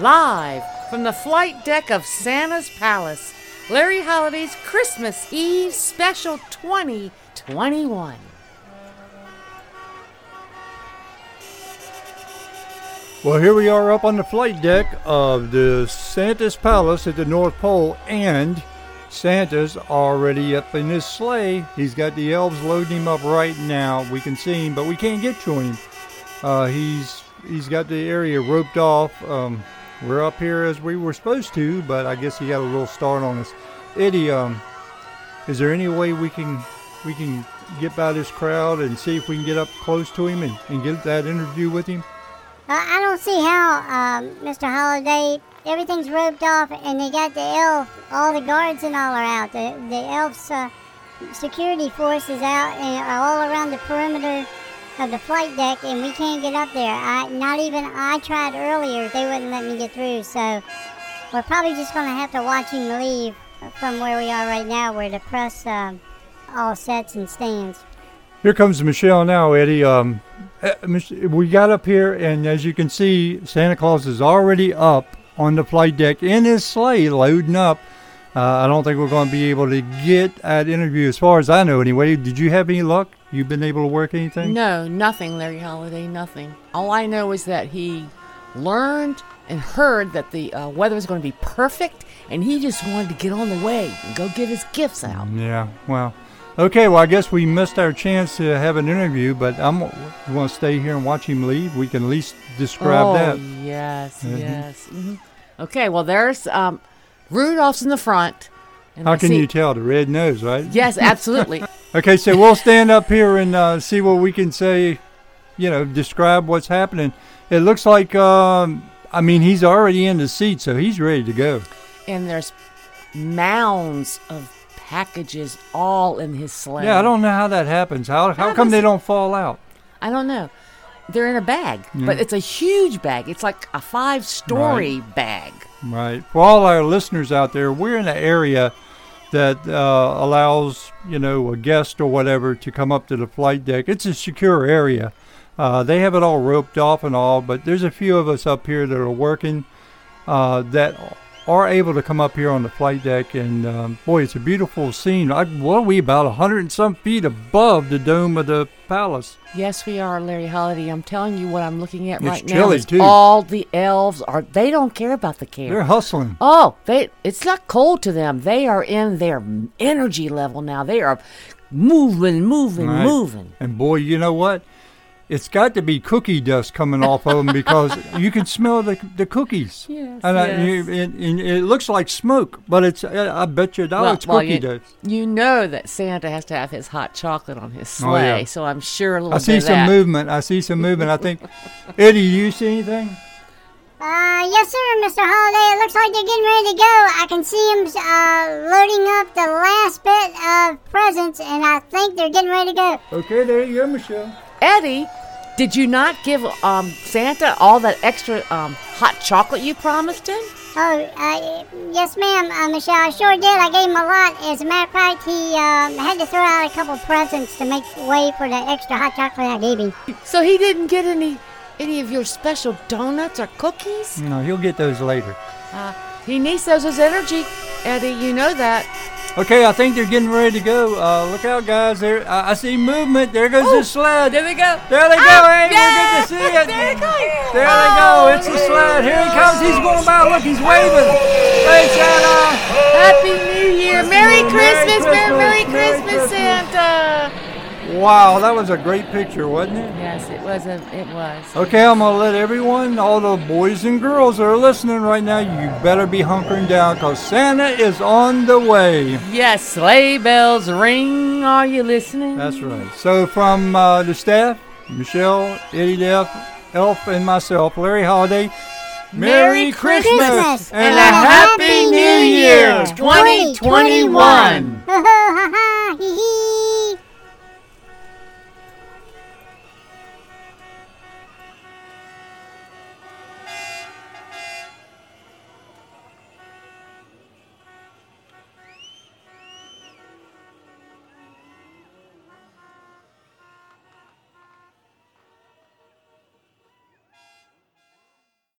Live from the flight deck of Santa's Palace, Larry Holiday's Christmas Eve Special 2021. Well, here we are up on the flight deck of the Santa's Palace at the North Pole, and Santa's already up in his sleigh. He's got the elves loading him up right now. We can see him, but we can't get to him. Uh, he's he's got the area roped off. Um, we're up here as we were supposed to, but I guess he got a little start on us. Eddy, um, is there any way we can we can get by this crowd and see if we can get up close to him and, and get that interview with him? Uh, I don't see how, um, Mr. Holiday. Everything's roped off, and they got the elf. All the guards and all are out. The the elves' uh, security force is out and are all around the perimeter of the flight deck, and we can't get up there. I not even I tried earlier. They wouldn't let me get through. So we're probably just gonna have to watch him leave from where we are right now, where the press um, all sets and stands. Here comes Michele now, Eddy. Um, eh, we got up here, and as you can see, Santa Claus is already up on the flight deck in his sleigh, loading up. Uh, I don't think we're going to be able to get that interview, as far as I know, anyway. Did you have any luck? You've been able to work anything? No, nothing, Larry Holiday, nothing. All I know is that he learned and heard that the uh, weather was going to be perfect, and he just wanted to get on the way and go give his gifts out. Yeah. Well, okay. Well, I guess we missed our chance to have an interview, but I'm. You want to stay here and watch him leave? We can at least describe oh, that. yes, Mhm. yes. hmm Okay, well, there's um, Rudolph's in the front. How I can see- you tell? The red nose, right? Yes, absolutely. Okay, so we'll stand up here and uh, see what we can say. You know, describe what's happening. It looks like, um, I mean, he's already in the seat, so he's ready to go. and there's mounds of packages all in his sleigh. Yeah, I don't know how that happens. How how come they don't fall out? I don't know. They're in a bag, Yeah. but it's a huge bag. It's like a five-story bag. Right. For all our listeners out there, we're in an area that uh, allows you know a guest or whatever to come up to the flight deck. It's a secure area. Uh, they have it all roped off and all, but there's a few of us up here that are working uh, that are able to come up here on the flight deck, and um, boy, it's a beautiful scene. I, what are we about a hundred and some feet above the dome of the palace? Yes, we are, Larry Holiday. I'm telling you what I'm looking at It's right now. is too. All the elves are. They don't care about the camp. They're hustling. Oh, they it's not cold to them. They are in their energy level now. They are moving, moving, Right. moving. And boy, you know what? It's got to be cookie dust coming off of them because you can smell the the cookies. Yes, And, I, yes. you, and, and it looks like smoke, but it's I I bet you a dollar Well- it's well, cookie you, dust. you know that Santa has to have his hot chocolate on his Oh, yeah. sleigh, so I'm sure a little I see bit of some that. movement. I see some movement. I think, Eddy, you see anything? Uh, yes, sir, Mr. Holiday. It looks like they're getting ready to go. I can see them uh, loading up the last bit of presents, and I think they're getting ready to go. Okay, there you go, Michele. Eddy, did you not give um, Santa all that extra um, hot chocolate you promised him? Oh, uh, yes, ma'am, uh, Michele. I sure did. I gave him a lot. As a matter of fact, he um, had to throw out a couple presents to make way for the extra hot chocolate I gave him. So he didn't get any any of your special donuts or cookies? No, he'll get those later. Uh, he needs those as energy, Eddy. You know that. Okay, I think they're getting ready to go. Uh, look out, guys! There, I, I see movement. There goes the sled. There they go. There they go. Ah, hey, yeah, we're good to see it. There they go. There they go. It's the sled. Here he comes. He's going by. Look, he's waving. Hey, Santa. Wow, that was a great picture, wasn't it? Yes, it was. A, it was. Okay, I'm gonna let everyone, all the boys and girls that are listening right now, you better be hunkering down because Santa is on the way. Yes, sleigh bells ring. Are you listening? That's right. So from uh, the staff, Michele, Eddy Def, Elf, and myself, Larry Holiday. Merry, Merry Christmas, Christmas, and, a, a Happy New Year 2021. 2021.